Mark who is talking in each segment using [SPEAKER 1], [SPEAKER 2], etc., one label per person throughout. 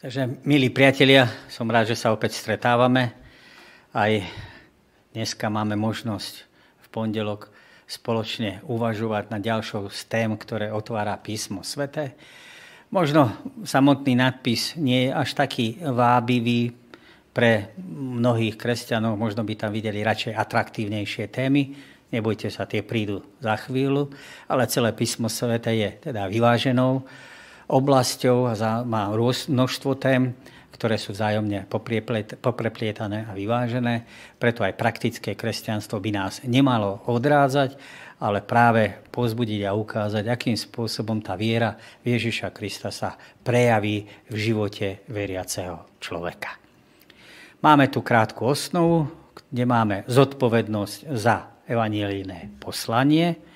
[SPEAKER 1] Takže, milí priatelia, som rád, že sa opäť stretávame. Aj dneska máme možnosť v pondelok spoločne uvažovať na ďalšou z tém, ktoré otvára písmo svete. Možno samotný nadpis nie je až taký vábivý pre mnohých kresťanov, možno by tam videli radšej atraktívnejšie témy. Nebojte sa, tie prídu za chvíľu, ale celé písmo svete je teda vyváženou oblasťou a má množstvo tém, ktoré sú vzájomne popreplietané a vyvážené. Preto aj praktické kresťanstvo by nás nemalo odrádzať, ale práve pozbudiť a ukázať, akým spôsobom tá viera Ježiša Krista sa prejaví v živote veriaceho človeka. Máme tu krátku osnovu, kde máme zodpovednosť za evanílijné poslanie,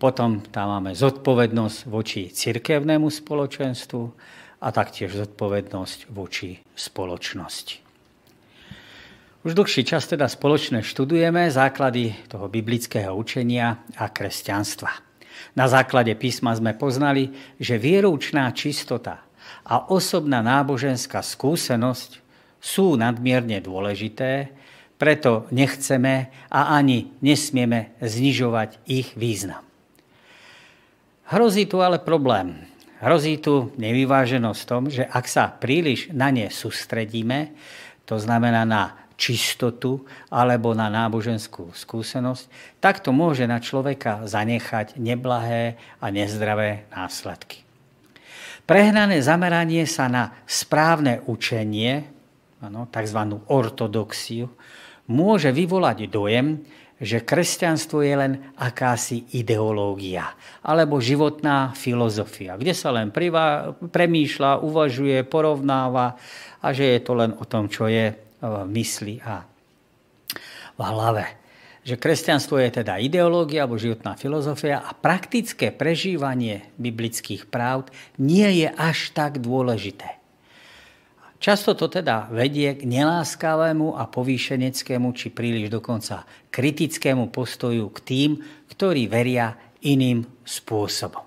[SPEAKER 1] potom tam máme zodpovednosť voči cirkevnému spoločenstvu a taktiež zodpovednosť voči spoločnosti. Už dlhší čas teda spoločne študujeme základy toho biblického učenia a kresťanstva. Na základe písma sme poznali, že vieroučná čistota a osobná náboženská skúsenosť sú nadmierne dôležité, preto nechceme a ani nesmieme znižovať ich význam. Hrozí tu ale problém. Hrozí tu nevyváženosť v tom, že ak sa príliš na ne sústredíme, to znamená na čistotu alebo na náboženskú skúsenosť, tak to môže na človeka zanechať neblahé a nezdravé následky. Prehnané zameranie sa na správne učenie, tzv. ortodoxiu, môže vyvolať dojem, že kresťanstvo je len akási ideológia alebo životná filozofia, kde sa len privá, premýšľa, uvažuje, porovnáva a že je to len o tom, čo je v mysli a v hlave. Že kresťanstvo je teda ideológia alebo životná filozofia a praktické prežívanie biblických práv nie je až tak dôležité. Často to teda vedie k neláskavému a povýšeneckému, či príliš dokonca kritickému postoju k tým, ktorí veria iným spôsobom.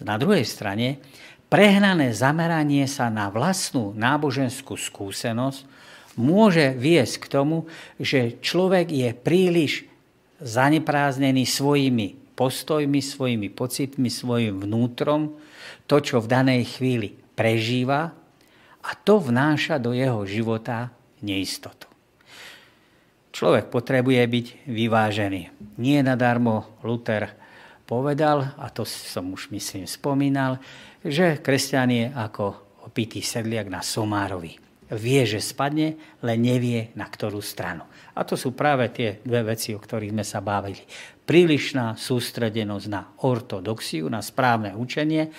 [SPEAKER 1] Na druhej strane, prehnané zameranie sa na vlastnú náboženskú skúsenosť môže viesť k tomu, že človek je príliš zanepráznený svojimi postojmi, svojimi pocitmi, svojim vnútrom, to, čo v danej chvíli prežíva, a to vnáša do jeho života neistotu. Človek potrebuje byť vyvážený. Nie nadarmo Luther povedal, a to som už myslím spomínal, že kresťan je ako opitý sedliak na somárovi. Vie, že spadne, len nevie na ktorú stranu. A to sú práve tie dve veci, o ktorých sme sa bavili. Prílišná sústredenosť na ortodoxiu, na správne učenie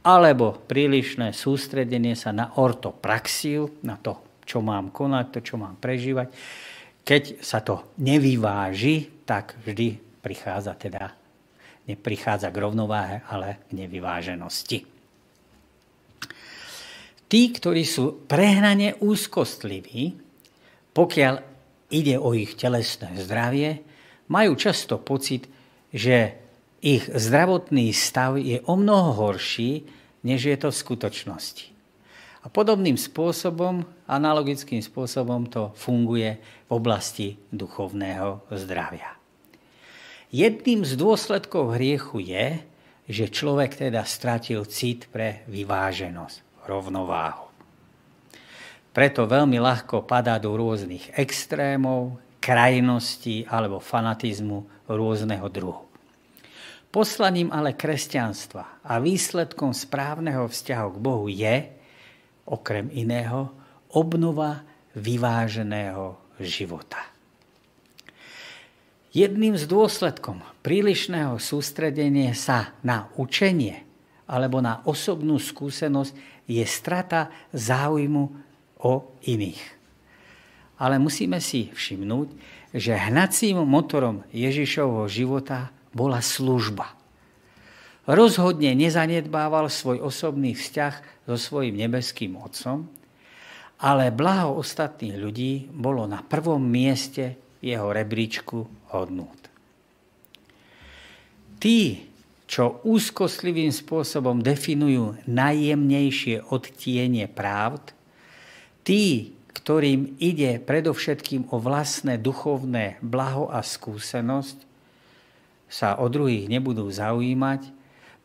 [SPEAKER 1] alebo prílišné sústredenie sa na ortopraxiu, na to, čo mám konať, to, čo mám prežívať. Keď sa to nevyváži, tak vždy prichádza teda, neprichádza k rovnováhe, ale k nevyváženosti. Tí, ktorí sú prehnane úzkostliví, pokiaľ ide o ich telesné zdravie, majú často pocit, že ich zdravotný stav je o mnoho horší, než je to v skutočnosti. A podobným spôsobom, analogickým spôsobom to funguje v oblasti duchovného zdravia. Jedným z dôsledkov hriechu je, že človek teda stratil cit pre vyváženosť, rovnováhu. Preto veľmi ľahko padá do rôznych extrémov, krajností alebo fanatizmu rôzneho druhu. Poslaním ale kresťanstva a výsledkom správneho vzťahu k Bohu je, okrem iného, obnova vyváženého života. Jedným z dôsledkom prílišného sústredenia sa na učenie alebo na osobnú skúsenosť je strata záujmu o iných. Ale musíme si všimnúť, že hnacím motorom Ježišovho života bola služba. Rozhodne nezanedbával svoj osobný vzťah so svojim nebeským Otcom, ale blaho ostatných ľudí bolo na prvom mieste jeho rebríčku hodnút. Tí, čo úzkostlivým spôsobom definujú najjemnejšie odtienie právd, tí, ktorým ide predovšetkým o vlastné duchovné blaho a skúsenosť, sa o druhých nebudú zaujímať,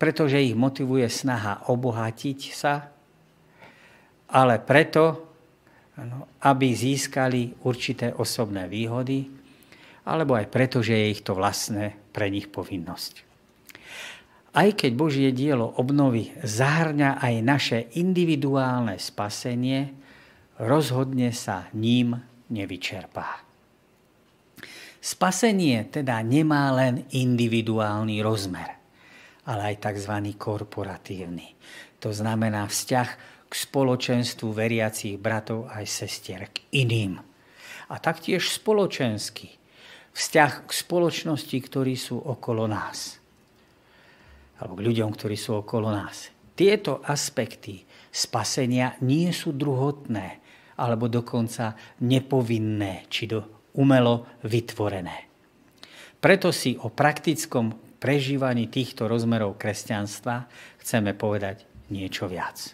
[SPEAKER 1] pretože ich motivuje snaha obohatiť sa, ale preto, aby získali určité osobné výhody, alebo aj preto, že je ich to vlastné pre nich povinnosť. Aj keď Božie dielo obnovy zahrňa aj naše individuálne spasenie, rozhodne sa ním nevyčerpá. Spasenie teda nemá len individuálny rozmer, ale aj tzv. korporatívny. To znamená vzťah k spoločenstvu veriacich bratov aj sestier, k iným. A taktiež spoločenský vzťah k spoločnosti, ktorí sú okolo nás alebo k ľuďom, ktorí sú okolo nás. Tieto aspekty spasenia nie sú druhotné, alebo dokonca nepovinné, či do umelo vytvorené. Preto si o praktickom prežívaní týchto rozmerov kresťanstva chceme povedať niečo viac.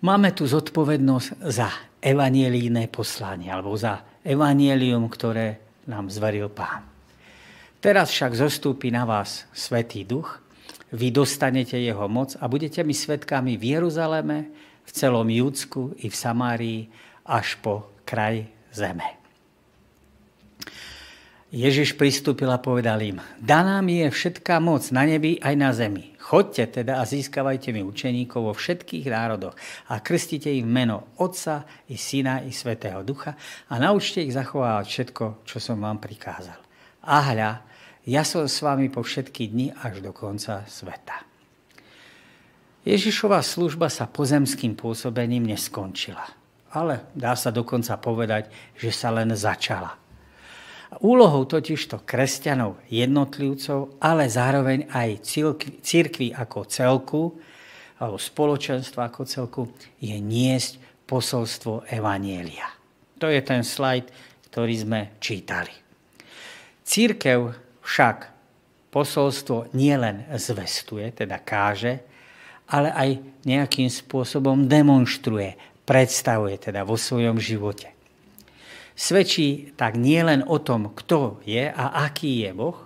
[SPEAKER 1] Máme tu zodpovednosť za evanielíne poslanie, alebo za evanielium, ktoré nám zveril Pán. Teraz však zostúpi na vás Svetý Duch, vy dostanete jeho moc a budete mi svetkami v Jeruzaleme, v celom Júdsku i v Samárii až po kraj zeme. Ježiš pristúpil a povedal im, daná mi je všetká moc na nebi aj na zemi. Chodte teda a získavajte mi učeníkov vo všetkých národoch a krstite ich meno Otca i Syna i Svetého Ducha a naučte ich zachovávať všetko, čo som vám prikázal. A hľa, ja som s vami po všetky dni až do konca sveta. Ježišová služba sa pozemským pôsobením neskončila, ale dá sa dokonca povedať, že sa len začala. Úlohou totižto kresťanov, jednotlivcov, ale zároveň aj církvy ako celku, alebo spoločenstva ako celku, je niesť posolstvo Evanielia. To je ten slajd, ktorý sme čítali. Církev však posolstvo nielen zvestuje, teda káže, ale aj nejakým spôsobom demonstruje, predstavuje teda vo svojom živote. Svedčí tak nielen o tom, kto je a aký je Boh,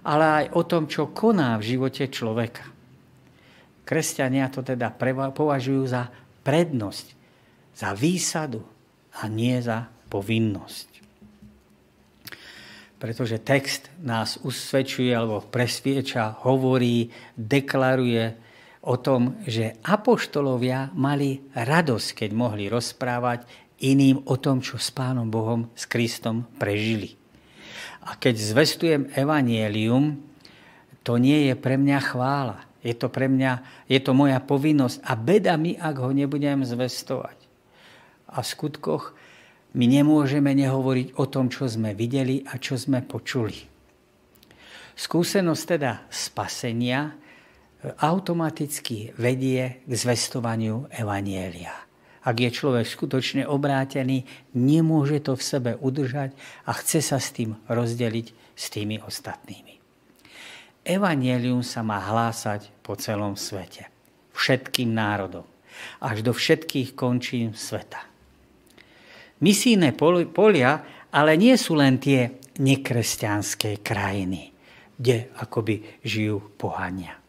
[SPEAKER 1] ale aj o tom, čo koná v živote človeka. Kresťania to teda považujú za prednosť, za výsadu a nie za povinnosť pretože text nás usvedčuje alebo presvieča, hovorí, deklaruje o tom, že apoštolovia mali radosť, keď mohli rozprávať iným o tom, čo s Pánom Bohom, s Kristom prežili. A keď zvestujem evanielium, to nie je pre mňa chvála. Je to pre mňa, je to moja povinnosť a beda mi, ak ho nebudem zvestovať. A v skutkoch my nemôžeme nehovoriť o tom, čo sme videli a čo sme počuli. Skúsenosť teda spasenia automaticky vedie k zvestovaniu Evanielia. Ak je človek skutočne obrátený, nemôže to v sebe udržať a chce sa s tým rozdeliť s tými ostatnými. Evangelium sa má hlásať po celom svete, všetkým národom, až do všetkých končín sveta. Misijné polia ale nie sú len tie nekresťanské krajiny, kde akoby žijú pohania.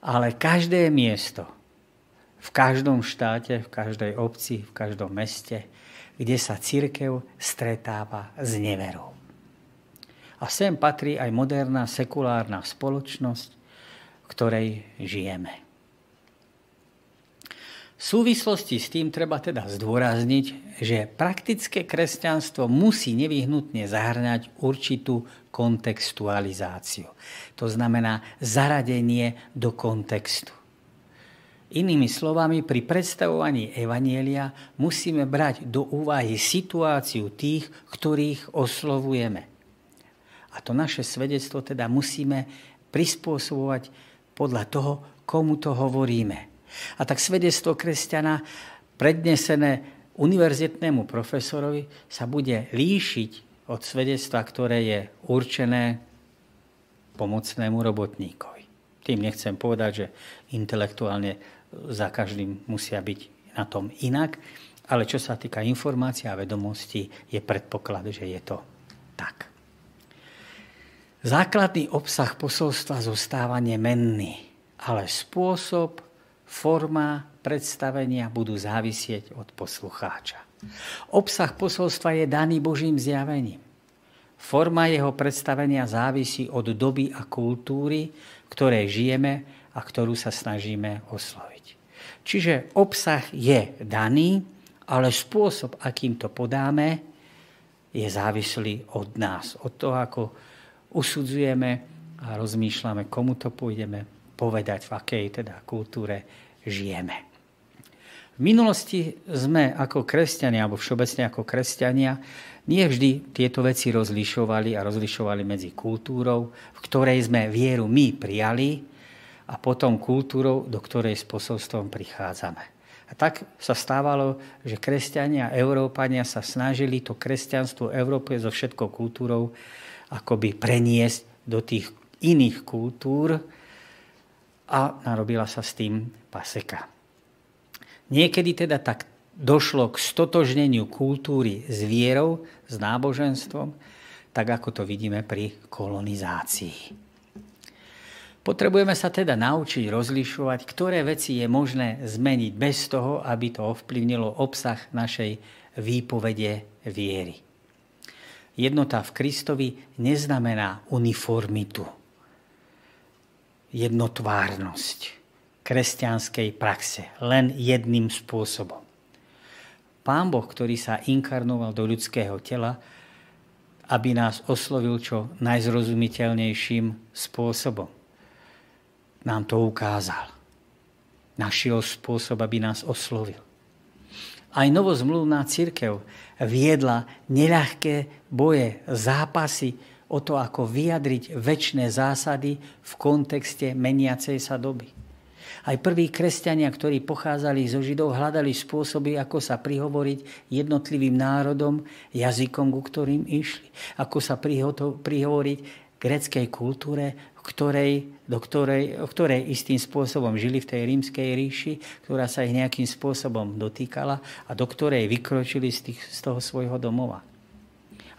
[SPEAKER 1] Ale každé miesto, v každom štáte, v každej obci, v každom meste, kde sa církev stretáva s neverou. A sem patrí aj moderná sekulárna spoločnosť, v ktorej žijeme. V súvislosti s tým treba teda zdôrazniť, že praktické kresťanstvo musí nevyhnutne zahrňať určitú kontextualizáciu. To znamená zaradenie do kontextu. Inými slovami, pri predstavovaní Evanielia musíme brať do úvahy situáciu tých, ktorých oslovujeme. A to naše svedectvo teda musíme prispôsobovať podľa toho, komu to hovoríme. A tak svedectvo kresťana prednesené univerzitnému profesorovi sa bude líšiť od svedectva, ktoré je určené pomocnému robotníkovi. Tým nechcem povedať, že intelektuálne za každým musia byť na tom inak, ale čo sa týka informácií a vedomostí, je predpoklad, že je to tak. Základný obsah posolstva zostáva nemenný, ale spôsob, forma predstavenia budú závisieť od poslucháča. Obsah posolstva je daný Božím zjavením. Forma jeho predstavenia závisí od doby a kultúry, v ktorej žijeme a ktorú sa snažíme osloviť. Čiže obsah je daný, ale spôsob, akým to podáme, je závislý od nás, od toho, ako usudzujeme a rozmýšľame, komu to pôjdeme povedať, v akej teda kultúre žijeme. V minulosti sme ako kresťania, alebo všeobecne ako kresťania, nie vždy tieto veci rozlišovali a rozlišovali medzi kultúrou, v ktorej sme vieru my prijali a potom kultúrou, do ktorej s posolstvom prichádzame. A tak sa stávalo, že kresťania a Európania sa snažili to kresťanstvo Európe so všetkou kultúrou akoby preniesť do tých iných kultúr a narobila sa s tým paseka. Niekedy teda tak došlo k stotožneniu kultúry s vierou, s náboženstvom, tak ako to vidíme pri kolonizácii. Potrebujeme sa teda naučiť rozlišovať, ktoré veci je možné zmeniť bez toho, aby to ovplyvnilo obsah našej výpovede viery. Jednota v Kristovi neznamená uniformitu, jednotvárnosť kresťanskej praxe len jedným spôsobom. Pán Boh, ktorý sa inkarnoval do ľudského tela, aby nás oslovil čo najzrozumiteľnejším spôsobom. Nám to ukázal. Našiel spôsob, aby nás oslovil. Aj novozmluvná církev viedla neľahké boje, zápasy o to, ako vyjadriť väčšie zásady v kontexte meniacej sa doby. Aj prví kresťania, ktorí pochádzali zo Židov, hľadali spôsoby, ako sa prihovoriť jednotlivým národom, jazykom, ku ktorým išli. Ako sa prihovoriť greckej kultúre, ktorej, do ktorej, ktorej istým spôsobom žili v tej rímskej ríši, ktorá sa ich nejakým spôsobom dotýkala a do ktorej vykročili z, tých, z toho svojho domova.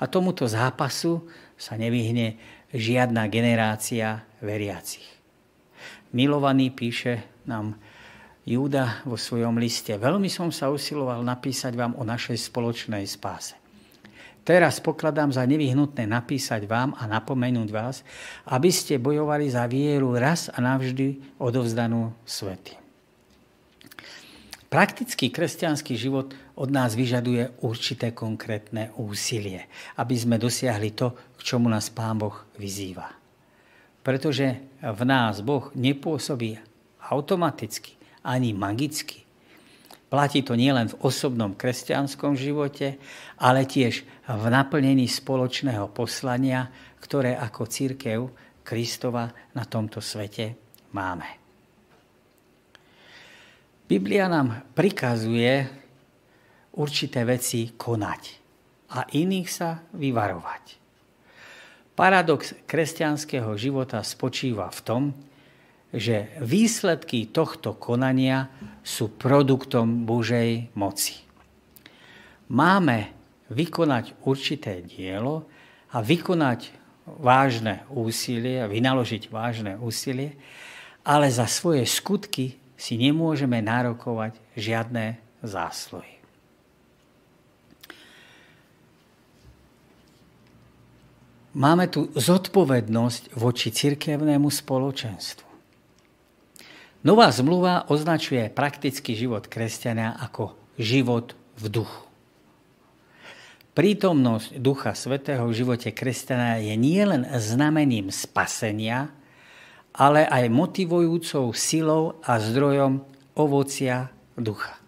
[SPEAKER 1] A tomuto zápasu sa nevyhne žiadna generácia veriacich. Milovaný píše nám Júda vo svojom liste. Veľmi som sa usiloval napísať vám o našej spoločnej spáse. Teraz pokladám za nevyhnutné napísať vám a napomenúť vás, aby ste bojovali za vieru raz a navždy odovzdanú svety. Praktický kresťanský život od nás vyžaduje určité konkrétne úsilie, aby sme dosiahli to, k čomu nás Pán Boh vyzýva. Pretože v nás Boh nepôsobí automaticky, ani magicky. Platí to nielen v osobnom kresťanskom živote, ale tiež v naplnení spoločného poslania, ktoré ako církev Kristova na tomto svete máme. Biblia nám prikazuje určité veci konať a iných sa vyvarovať. Paradox kresťanského života spočíva v tom, že výsledky tohto konania sú produktom Božej moci. Máme vykonať určité dielo a vykonať vážne úsilie, vynaložiť vážne úsilie, ale za svoje skutky si nemôžeme nárokovať žiadne zásluhy. Máme tu zodpovednosť voči cirkevnému spoločenstvu. Nová zmluva označuje praktický život kresťania ako život v duchu. Prítomnosť Ducha Svetého v živote kresťana je nielen znamením spasenia, ale aj motivujúcou silou a zdrojom ovocia ducha.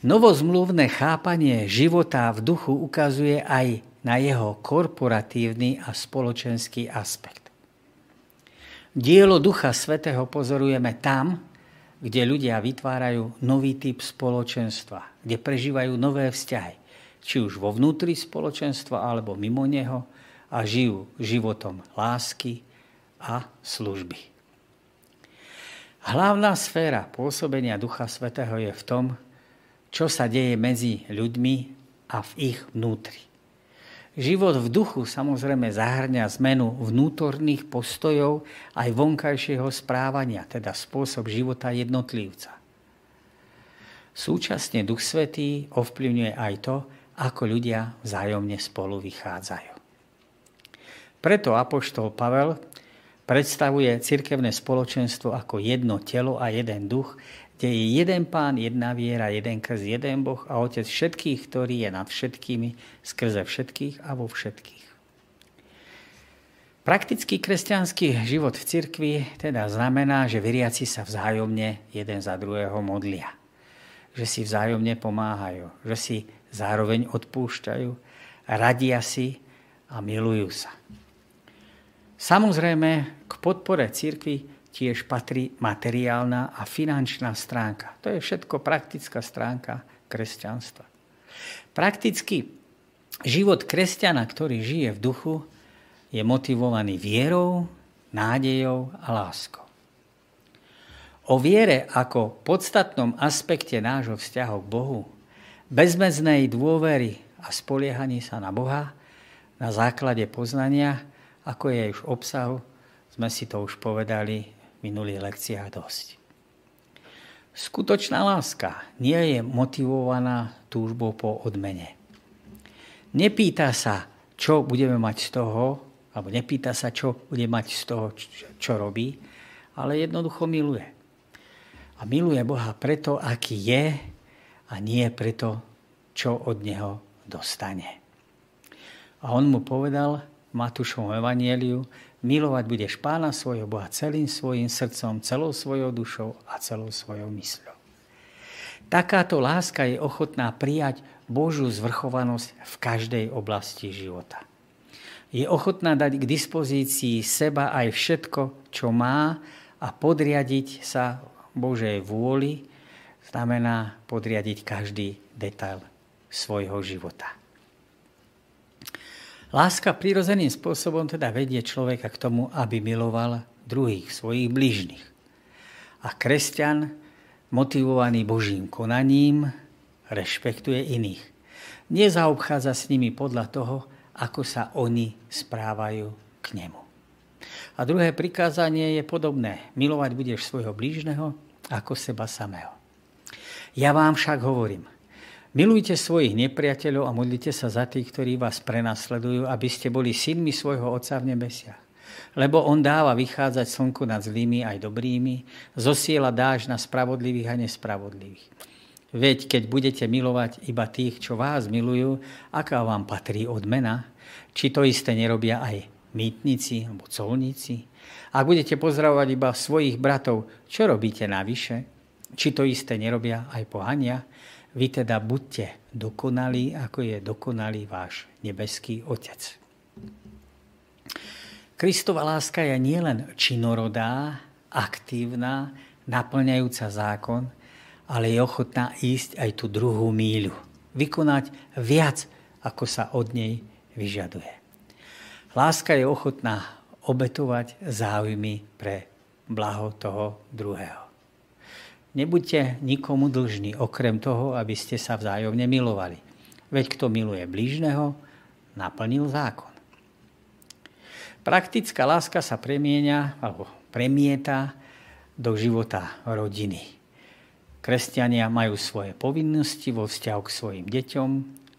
[SPEAKER 1] Novozmluvné chápanie života v duchu ukazuje aj na jeho korporatívny a spoločenský aspekt. Dielo Ducha Svetého pozorujeme tam, kde ľudia vytvárajú nový typ spoločenstva, kde prežívajú nové vzťahy, či už vo vnútri spoločenstva alebo mimo neho, a žijú životom lásky a služby. Hlavná sféra pôsobenia Ducha Svetého je v tom, čo sa deje medzi ľuďmi a v ich vnútri. Život v duchu samozrejme zahrňa zmenu vnútorných postojov aj vonkajšieho správania, teda spôsob života jednotlivca. Súčasne Duch Svetý ovplyvňuje aj to, ako ľudia vzájomne spolu vychádzajú. Preto Apoštol Pavel predstavuje cirkevné spoločenstvo ako jedno telo a jeden duch, kde je jeden pán, jedna viera, jeden krst, jeden Boh a Otec všetkých, ktorý je nad všetkými, skrze všetkých a vo všetkých. Praktický kresťanský život v cirkvi teda znamená, že veriaci sa vzájomne jeden za druhého modlia. Že si vzájomne pomáhajú, že si zároveň odpúšťajú, radia si a milujú sa. Samozrejme, k podpore cirkvi tiež patrí materiálna a finančná stránka. To je všetko praktická stránka kresťanstva. Prakticky život kresťana, ktorý žije v duchu, je motivovaný vierou, nádejou a láskou. O viere ako podstatnom aspekte nášho vzťahu k Bohu, bezmeznej dôvery a spoliehaní sa na Boha na základe poznania, ako je už obsahu, sme si to už povedali minulých lekciách dosť. Skutočná láska nie je motivovaná túžbou po odmene. Nepýta sa, čo budeme mať z toho, alebo nepýta sa, čo bude mať z toho, čo robí, ale jednoducho miluje. A miluje Boha preto, aký je a nie preto, čo od Neho dostane. A on mu povedal v Matúšovom evanieliu, Milovať budeš pána svojho Boha celým svojim srdcom, celou svojou dušou a celou svojou mysľou. Takáto láska je ochotná prijať Božú zvrchovanosť v každej oblasti života. Je ochotná dať k dispozícii seba aj všetko, čo má a podriadiť sa Božej vôli, znamená podriadiť každý detail svojho života. Láska prirodzeným spôsobom teda vedie človeka k tomu, aby miloval druhých, svojich blížnych. A kresťan, motivovaný Božím konaním, rešpektuje iných. Nezaobchádza s nimi podľa toho, ako sa oni správajú k nemu. A druhé prikázanie je podobné. Milovať budeš svojho blížneho ako seba samého. Ja vám však hovorím, Milujte svojich nepriateľov a modlite sa za tých, ktorí vás prenasledujú, aby ste boli synmi svojho Otca v nebesiach. Lebo on dáva vychádzať slnku nad zlými aj dobrými, zosiela dáž na spravodlivých a nespravodlivých. Veď keď budete milovať iba tých, čo vás milujú, aká vám patrí odmena? Či to isté nerobia aj mýtnici alebo colníci? Ak budete pozdravovať iba svojich bratov, čo robíte navyše? Či to isté nerobia aj pohania? Vy teda buďte dokonalí, ako je dokonalý váš nebeský Otec. Kristova láska je nielen činorodá, aktívna, naplňajúca zákon, ale je ochotná ísť aj tú druhú míľu. Vykonať viac, ako sa od nej vyžaduje. Láska je ochotná obetovať záujmy pre blaho toho druhého. Nebuďte nikomu dlžní, okrem toho, aby ste sa vzájomne milovali. Veď kto miluje blížneho, naplnil zákon. Praktická láska sa premieňa alebo premieta do života rodiny. Kresťania majú svoje povinnosti vo vzťahu k svojim deťom,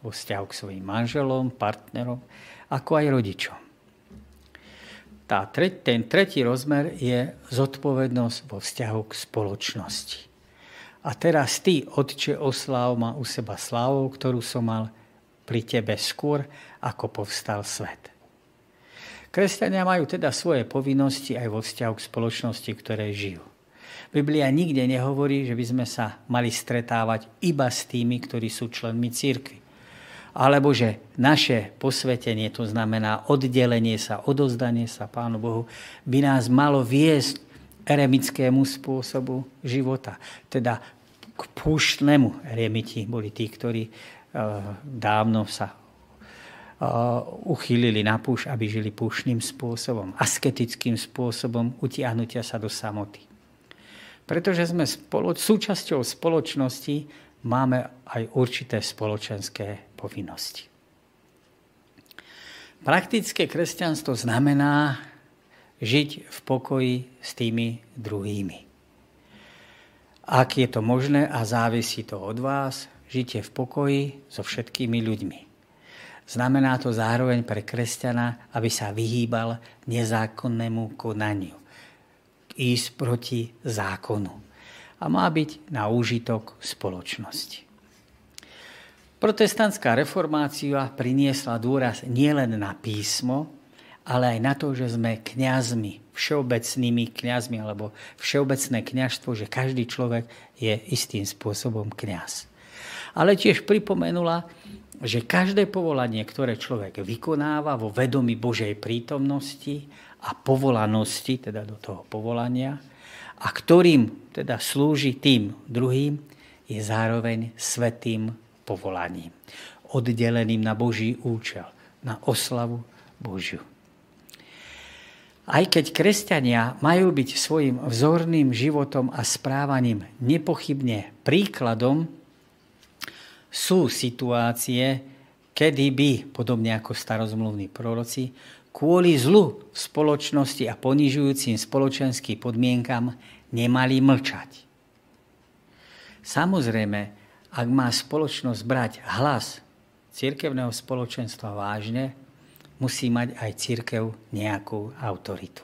[SPEAKER 1] vo vzťahu k svojim manželom, partnerom, ako aj rodičom. Tá, ten tretí rozmer je zodpovednosť vo vzťahu k spoločnosti. A teraz ty, Otče, osláv ma u seba slávou, ktorú som mal pri tebe skôr, ako povstal svet. Kresťania majú teda svoje povinnosti aj vo vzťahu k spoločnosti, ktoré žijú. Biblia nikde nehovorí, že by sme sa mali stretávať iba s tými, ktorí sú členmi církvy alebo že naše posvetenie, to znamená oddelenie sa, odozdanie sa Pánu Bohu, by nás malo viesť eremickému spôsobu života. Teda k púštnemu eremiti boli tí, ktorí eh, dávno sa uchýlili na púš, aby žili púšným spôsobom, asketickým spôsobom utiahnutia sa do samoty. Pretože sme spoloč- súčasťou spoločnosti, máme aj určité spoločenské povinnosti. Praktické kresťanstvo znamená žiť v pokoji s tými druhými. Ak je to možné a závisí to od vás, žite v pokoji so všetkými ľuďmi. Znamená to zároveň pre kresťana, aby sa vyhýbal nezákonnému konaniu. Ísť proti zákonu. A má byť na úžitok spoločnosti. Protestantská reformácia priniesla dôraz nielen na písmo, ale aj na to, že sme kňazmi, všeobecnými kňazmi, alebo všeobecné kňažstvo, že každý človek je istým spôsobom kňaz. Ale tiež pripomenula, že každé povolanie, ktoré človek vykonáva vo vedomí Božej prítomnosti a povolanosti, teda do toho povolania, a ktorým teda slúži tým druhým, je zároveň svetým povolaním, oddeleným na Boží účel, na oslavu Božiu. Aj keď kresťania majú byť svojim vzorným životom a správaním nepochybne príkladom, sú situácie, kedy by, podobne ako starozmluvní proroci, kvôli zlu v spoločnosti a ponižujúcim spoločenským podmienkam nemali mlčať. Samozrejme, ak má spoločnosť brať hlas církevného spoločenstva vážne, musí mať aj církev nejakú autoritu.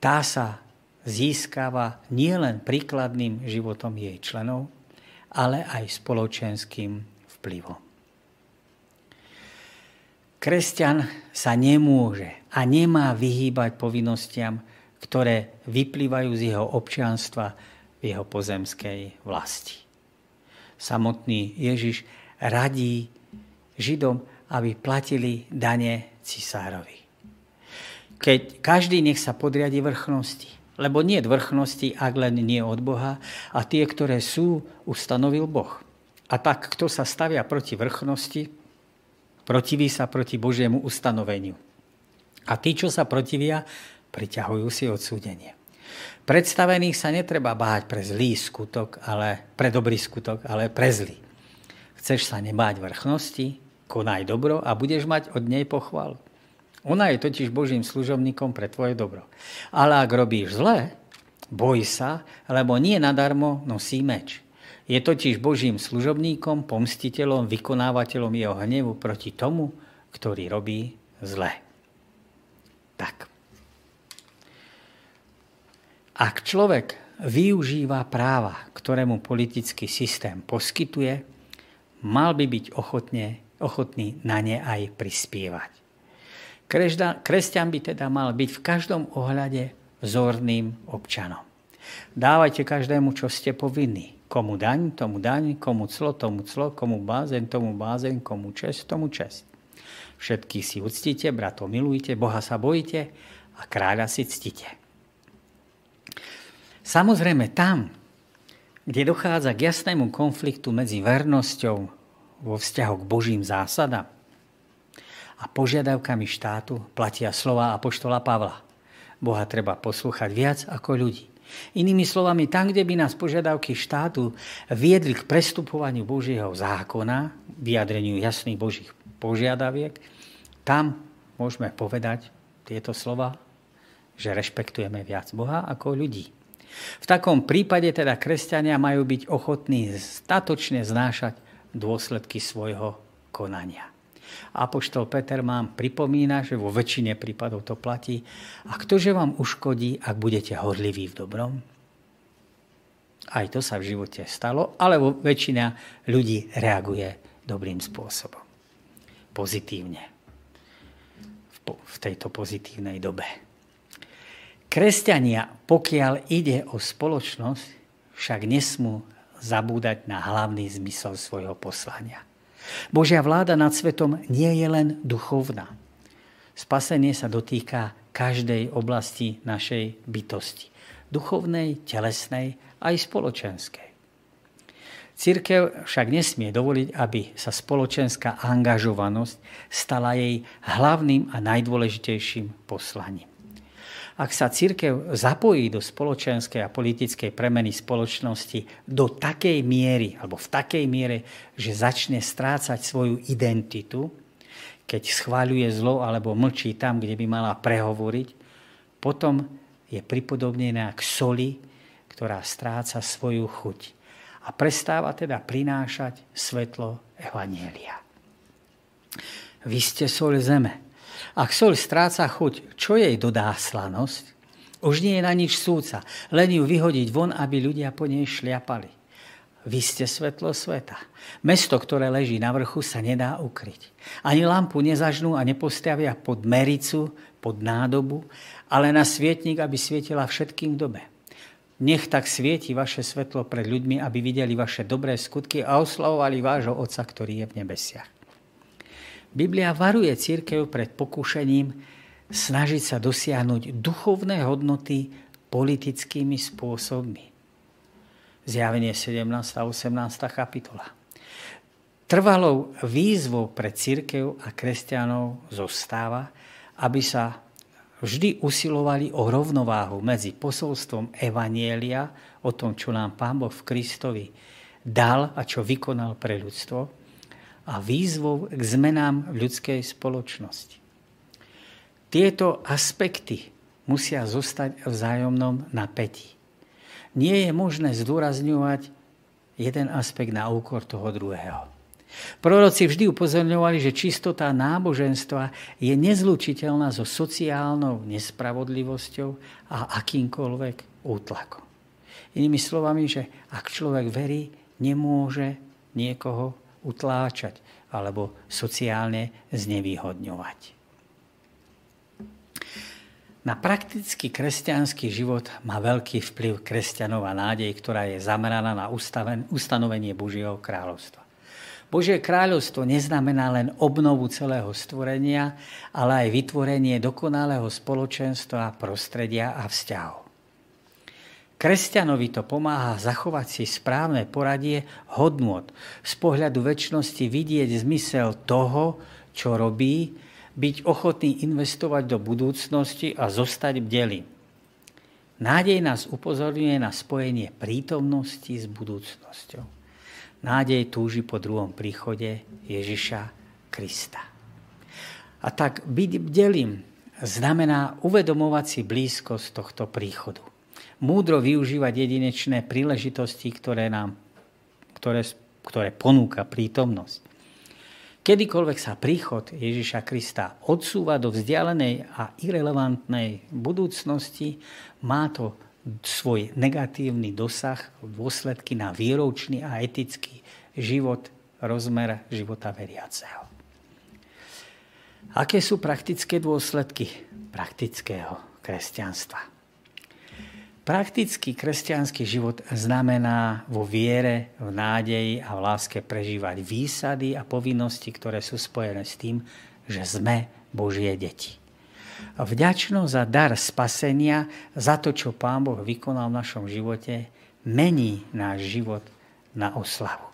[SPEAKER 1] Tá sa získava nielen príkladným životom jej členov, ale aj spoločenským vplyvom. Kresťan sa nemôže a nemá vyhýbať povinnostiam, ktoré vyplývajú z jeho občianstva v jeho pozemskej vlasti samotný Ježiš radí Židom, aby platili dane cisárovi. Keď každý nech sa podriadi vrchnosti, lebo nie vrchnosti, ak len nie od Boha, a tie, ktoré sú, ustanovil Boh. A tak, kto sa stavia proti vrchnosti, protiví sa proti Božiemu ustanoveniu. A tí, čo sa protivia, priťahujú si odsúdenie. Predstavených sa netreba báť pre zlý skutok, ale pre dobrý skutok, ale pre zlý. Chceš sa nebáť vrchnosti, konaj dobro a budeš mať od nej pochvalu. Ona je totiž Božím služobníkom pre tvoje dobro. Ale ak robíš zle, boj sa, lebo nie nadarmo nosí meč. Je totiž Božím služobníkom, pomstiteľom, vykonávateľom jeho hnevu proti tomu, ktorý robí zle. Tak. Ak človek využíva práva, ktoré mu politický systém poskytuje, mal by byť ochotne, ochotný na ne aj prispievať. Kresťan by teda mal byť v každom ohľade vzorným občanom. Dávajte každému, čo ste povinní. Komu daň, tomu daň, komu clo, tomu clo, komu bázen, tomu bázen, komu čest, tomu čest. Všetkých si uctite, bratov milujte, Boha sa bojíte a kráľa si ctite. Samozrejme tam, kde dochádza k jasnému konfliktu medzi vernosťou vo vzťahu k Božím zásadám a požiadavkami štátu, platia slova apoštola Pavla. Boha treba poslúchať viac ako ľudí. Inými slovami, tam, kde by nás požiadavky štátu viedli k prestupovaniu Božieho zákona, vyjadreniu jasných Božích požiadaviek, tam môžeme povedať tieto slova, že rešpektujeme viac Boha ako ľudí. V takom prípade teda kresťania majú byť ochotní statočne znášať dôsledky svojho konania. Apoštol Peter vám pripomína, že vo väčšine prípadov to platí. A ktože vám uškodí, ak budete horliví v dobrom? Aj to sa v živote stalo, ale väčšina ľudí reaguje dobrým spôsobom. Pozitívne. V tejto pozitívnej dobe. Kresťania, pokiaľ ide o spoločnosť, však nesmú zabúdať na hlavný zmysel svojho poslania. Božia vláda nad svetom nie je len duchovná. Spasenie sa dotýka každej oblasti našej bytosti. Duchovnej, telesnej aj spoločenskej. Církev však nesmie dovoliť, aby sa spoločenská angažovanosť stala jej hlavným a najdôležitejším poslaním. Ak sa církev zapojí do spoločenskej a politickej premeny spoločnosti do takej miery, alebo v takej miere, že začne strácať svoju identitu, keď schváľuje zlo alebo mlčí tam, kde by mala prehovoriť, potom je pripodobnená k soli, ktorá stráca svoju chuť a prestáva teda prinášať svetlo Evanielia. Vy ste sol zeme. Ak sol stráca chuť, čo jej dodá slanosť? Už nie je na nič súca, len ju vyhodiť von, aby ľudia po nej šliapali. Vy ste svetlo sveta. Mesto, ktoré leží na vrchu, sa nedá ukryť. Ani lampu nezažnú a nepostavia pod mericu, pod nádobu, ale na svietnik, aby svietila všetkým v dobe. Nech tak svieti vaše svetlo pred ľuďmi, aby videli vaše dobré skutky a oslavovali vášho Otca, ktorý je v nebesiach. Biblia varuje církev pred pokušením snažiť sa dosiahnuť duchovné hodnoty politickými spôsobmi. Zjavenie 17. a 18. kapitola. Trvalou výzvou pre církev a kresťanov zostáva, aby sa vždy usilovali o rovnováhu medzi posolstvom Evanielia, o tom, čo nám Pán Boh v Kristovi dal a čo vykonal pre ľudstvo, a výzvou k zmenám ľudskej spoločnosti. Tieto aspekty musia zostať v vzájomnom napätí. Nie je možné zdôrazňovať jeden aspekt na úkor toho druhého. Proroci vždy upozorňovali, že čistota náboženstva je nezlučiteľná so sociálnou nespravodlivosťou a akýmkoľvek útlakom. Inými slovami, že ak človek verí, nemôže niekoho utláčať alebo sociálne znevýhodňovať. Na praktický kresťanský život má veľký vplyv kresťanov a nádej, ktorá je zameraná na ustanovenie Božieho kráľovstva. Božie kráľovstvo neznamená len obnovu celého stvorenia, ale aj vytvorenie dokonalého spoločenstva, prostredia a vzťahov. Kresťanovi to pomáha zachovať si správne poradie hodnot, z pohľadu väčšnosti vidieť zmysel toho, čo robí, byť ochotný investovať do budúcnosti a zostať bdelý. Nádej nás upozorňuje na spojenie prítomnosti s budúcnosťou. Nádej túži po druhom príchode Ježiša Krista. A tak byť bdelým znamená uvedomovať si blízkosť tohto príchodu. Múdro využívať jedinečné príležitosti, ktoré, nám, ktoré, ktoré ponúka prítomnosť. Kedykoľvek sa príchod Ježiša Krista odsúva do vzdialenej a irrelevantnej budúcnosti, má to svoj negatívny dosah, dôsledky na výročný a etický život, rozmer života veriaceho. Aké sú praktické dôsledky praktického kresťanstva? Praktický kresťanský život znamená vo viere, v nádeji a v láske prežívať výsady a povinnosti, ktoré sú spojené s tým, že sme Božie deti vďačnosť za dar spasenia, za to, čo Pán Boh vykonal v našom živote, mení náš život na oslavu.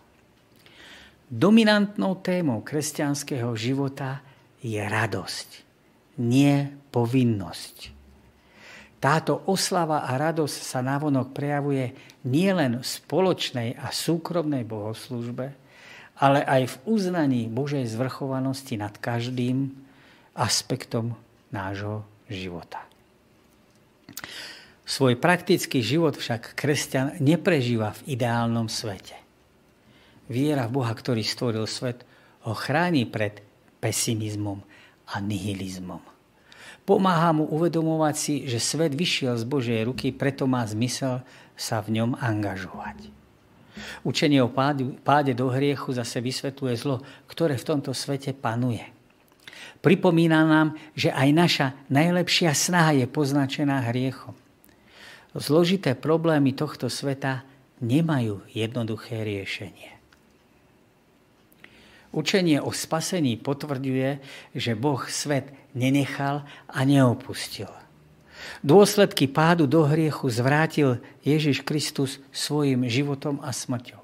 [SPEAKER 1] Dominantnou témou kresťanského života je radosť, nie povinnosť. Táto oslava a radosť sa navonok prejavuje nielen v spoločnej a súkromnej bohoslužbe, ale aj v uznaní Božej zvrchovanosti nad každým aspektom nášho života. Svoj praktický život však kresťan neprežíva v ideálnom svete. Viera v Boha, ktorý stvoril svet, ho chráni pred pesimizmom a nihilizmom. Pomáha mu uvedomovať si, že svet vyšiel z Božej ruky, preto má zmysel sa v ňom angažovať. Učenie o páde do hriechu zase vysvetľuje zlo, ktoré v tomto svete panuje. Pripomína nám, že aj naša najlepšia snaha je poznačená hriechom. Zložité problémy tohto sveta nemajú jednoduché riešenie. Učenie o spasení potvrduje, že Boh svet nenechal a neopustil. Dôsledky pádu do hriechu zvrátil Ježiš Kristus svojim životom a smrťou.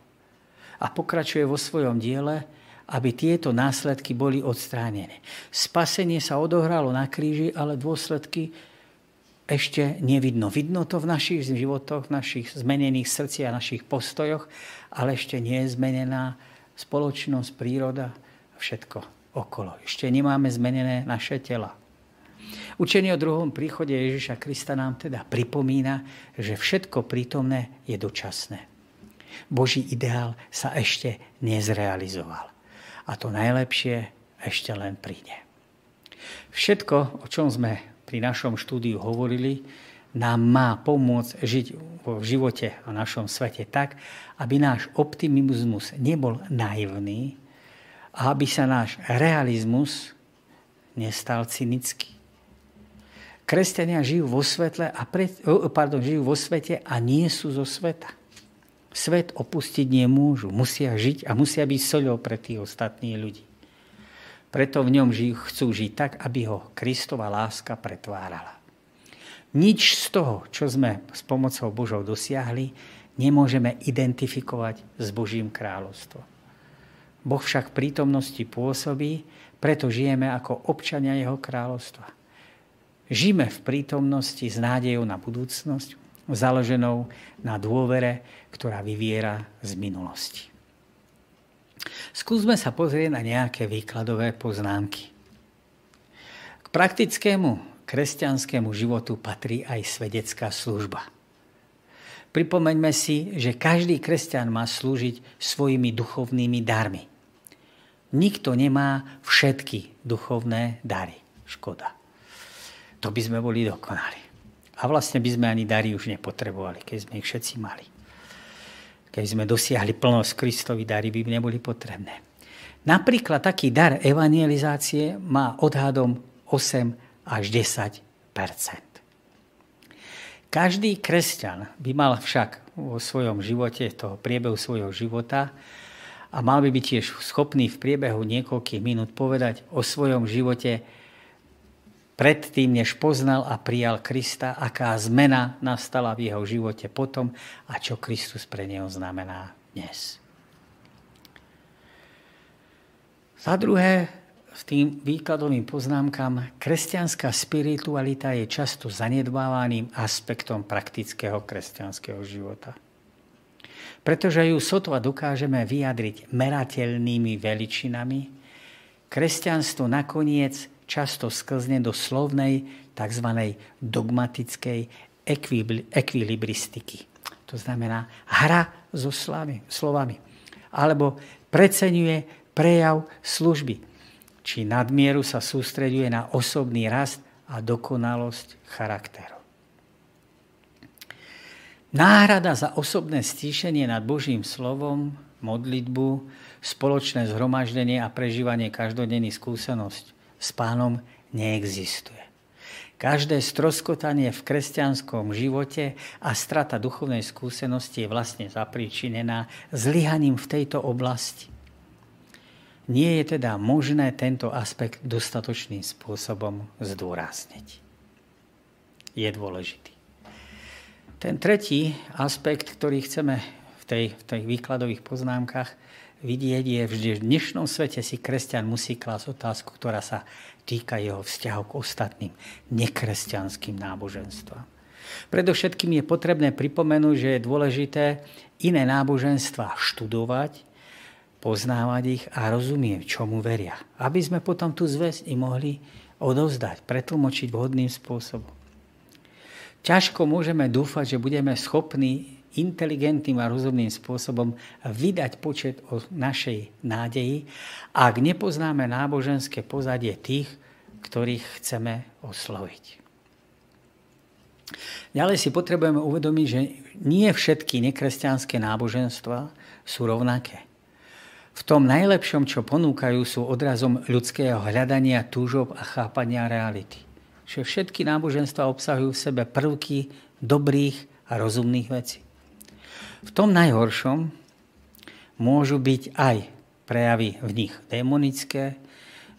[SPEAKER 1] a pokračuje vo svojom diele, aby tieto následky boli odstránené. Spasenie sa odohralo na kríži, ale dôsledky ešte nevidno. Vidno to v našich životoch, v našich zmenených srdciach našich postojoch, ale ešte nie je zmenená spoločnosť, príroda všetko okolo. Ešte nemáme zmenené naše tela. Učenie o druhom príchode Ježiša Krista nám teda pripomína, že všetko prítomné je dočasné. Boží ideál sa ešte nezrealizoval a to najlepšie ešte len príde. Všetko, o čom sme pri našom štúdiu hovorili, nám má pomôcť žiť v živote a našom svete tak, aby náš optimizmus nebol naivný a aby sa náš realizmus nestal cynický. Kresťania žijú vo, svetle a pre, pardon, žijú vo svete a nie sú zo sveta. Svet opustiť nemôžu, musia žiť a musia byť soľou pre tých ostatných ľudí. Preto v ňom žijú, chcú žiť tak, aby ho Kristova láska pretvárala. Nič z toho, čo sme s pomocou Božou dosiahli, nemôžeme identifikovať s Božím kráľovstvom. Boh však v prítomnosti pôsobí, preto žijeme ako občania Jeho kráľovstva. Žijeme v prítomnosti s nádejou na budúcnosť, založenou na dôvere, ktorá vyviera z minulosti. Skúsme sa pozrieť na nejaké výkladové poznámky. K praktickému kresťanskému životu patrí aj svedecká služba. Pripomeňme si, že každý kresťan má slúžiť svojimi duchovnými darmi. Nikto nemá všetky duchovné dary. Škoda. To by sme boli dokonali. A vlastne by sme ani dary už nepotrebovali, keď sme ich všetci mali. Keď sme dosiahli plnosť Kristovi, dary by neboli potrebné. Napríklad taký dar evangelizácie má odhadom 8 až 10% Každý kresťan by mal však vo svojom živote, toho priebehu svojho života, a mal by byť tiež schopný v priebehu niekoľkých minút povedať o svojom živote predtým, než poznal a prijal Krista, aká zmena nastala v jeho živote potom a čo Kristus pre neho znamená dnes. Za druhé, v tým výkladovým poznámkam, kresťanská spiritualita je často zanedbávaným aspektom praktického kresťanského života. Pretože ju sotva dokážeme vyjadriť merateľnými veličinami, kresťanstvo nakoniec často sklzne do slovnej tzv. dogmatickej ekvilibristiky. To znamená hra so slovami, slovami. Alebo preceňuje prejav služby. Či nadmieru sa sústreďuje na osobný rast a dokonalosť charakteru. Náhrada za osobné stíšenie nad Božím slovom, modlitbu, spoločné zhromaždenie a prežívanie každodenných skúsenosť s pánom neexistuje. Každé stroskotanie v kresťanskom živote a strata duchovnej skúsenosti je vlastne zapríčinená zlyhaním v tejto oblasti. Nie je teda možné tento aspekt dostatočným spôsobom zdôrazniť. Je dôležitý. Ten tretí aspekt, ktorý chceme v, tej, v tých výkladových poznámkach vidieť je, že v dnešnom svete si kresťan musí klásť otázku, ktorá sa týka jeho vzťahov k ostatným nekresťanským náboženstvám. Predovšetkým je potrebné pripomenúť, že je dôležité iné náboženstva študovať, poznávať ich a rozumieť, čomu veria. Aby sme potom tú zväzť i mohli odovzdať, pretlmočiť vhodným spôsobom. Ťažko môžeme dúfať, že budeme schopní inteligentným a rozumným spôsobom vydať počet o našej nádeji, ak nepoznáme náboženské pozadie tých, ktorých chceme osloviť. Ďalej si potrebujeme uvedomiť, že nie všetky nekresťanské náboženstva sú rovnaké. V tom najlepšom, čo ponúkajú, sú odrazom ľudského hľadania, túžob a chápania reality. Že všetky náboženstva obsahujú v sebe prvky dobrých a rozumných vecí. V tom najhoršom môžu byť aj prejavy v nich démonické,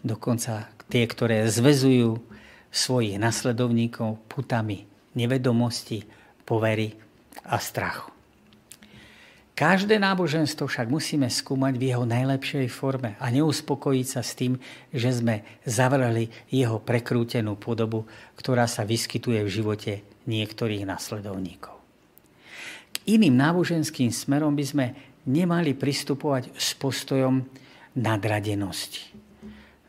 [SPEAKER 1] dokonca tie, ktoré zvezujú svojich nasledovníkov putami nevedomosti, povery a strachu. Každé náboženstvo však musíme skúmať v jeho najlepšej forme a neuspokojiť sa s tým, že sme zavrali jeho prekrútenú podobu, ktorá sa vyskytuje v živote niektorých nasledovníkov. K iným náboženským smerom by sme nemali pristupovať s postojom nadradenosti.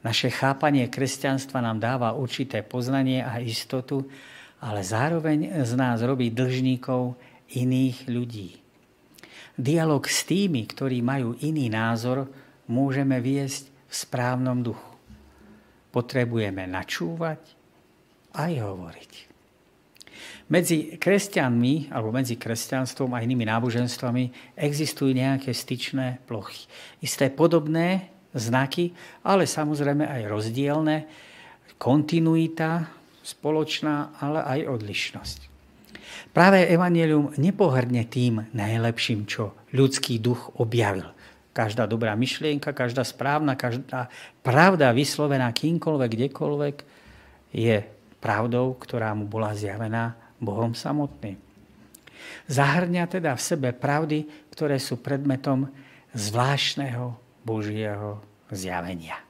[SPEAKER 1] Naše chápanie kresťanstva nám dáva určité poznanie a istotu, ale zároveň z nás robí dlžníkov iných ľudí. Dialóg s tými, ktorí majú iný názor, môžeme viesť v správnom duchu. Potrebujeme načúvať aj hovoriť. Medzi kresťanmi, alebo medzi kresťanstvom a inými náboženstvami existujú nejaké styčné plochy. Isté podobné znaky, ale samozrejme aj rozdielne, kontinuita spoločná, ale aj odlišnosť. Práve Evangelium nepohrdne tým najlepším, čo ľudský duch objavil. Každá dobrá myšlienka, každá správna, každá pravda vyslovená kýmkoľvek, kdekoľvek je pravdou, ktorá mu bola zjavená Bohom samotným. Zahrňa teda v sebe pravdy, ktoré sú predmetom zvláštneho Božieho zjavenia.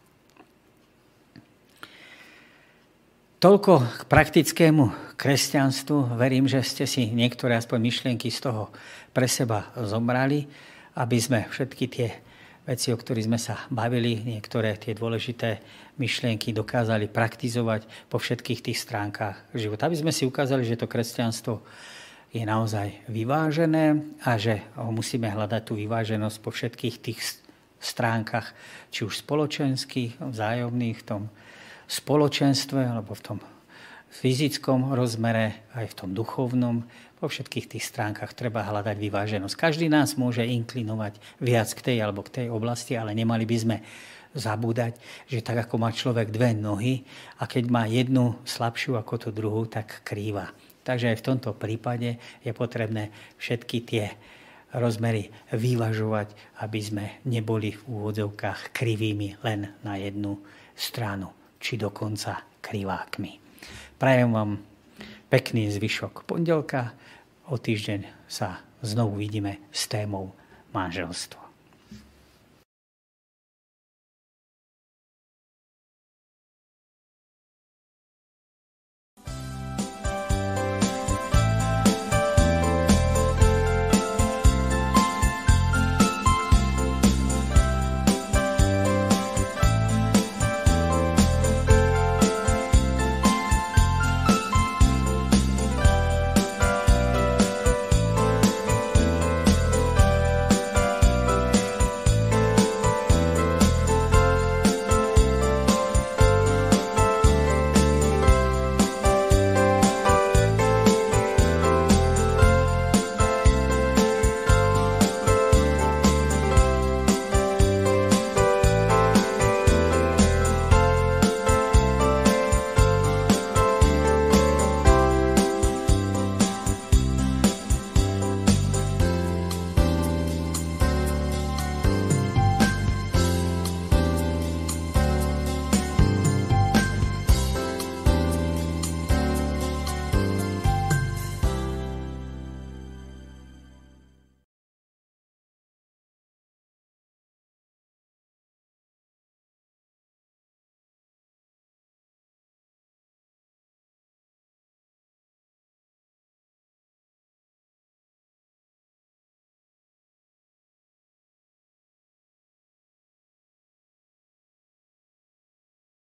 [SPEAKER 1] Toľko k praktickému kresťanstvu. Verím, že ste si niektoré aspoň myšlienky z toho pre seba zobrali, aby sme všetky tie veci, o ktorých sme sa bavili, niektoré tie dôležité myšlienky dokázali praktizovať po všetkých tých stránkach života. Aby sme si ukázali, že to kresťanstvo je naozaj vyvážené a že ho musíme hľadať tú vyváženosť po všetkých tých stránkach, či už spoločenských, vzájomných, tom spoločenstve alebo v tom fyzickom rozmere, aj v tom duchovnom, po všetkých tých stránkach treba hľadať vyváženosť. Každý nás môže inklinovať viac k tej alebo k tej oblasti, ale nemali by sme zabúdať, že tak ako má človek dve nohy a keď má jednu slabšiu ako tú druhú, tak krýva. Takže aj v tomto prípade je potrebné všetky tie rozmery vyvažovať, aby sme neboli v úvodzovkách krivými len na jednu stranu či dokonca krivákmi. Prajem vám pekný zvyšok pondelka. O týždeň sa znovu vidíme s témou manželstvo.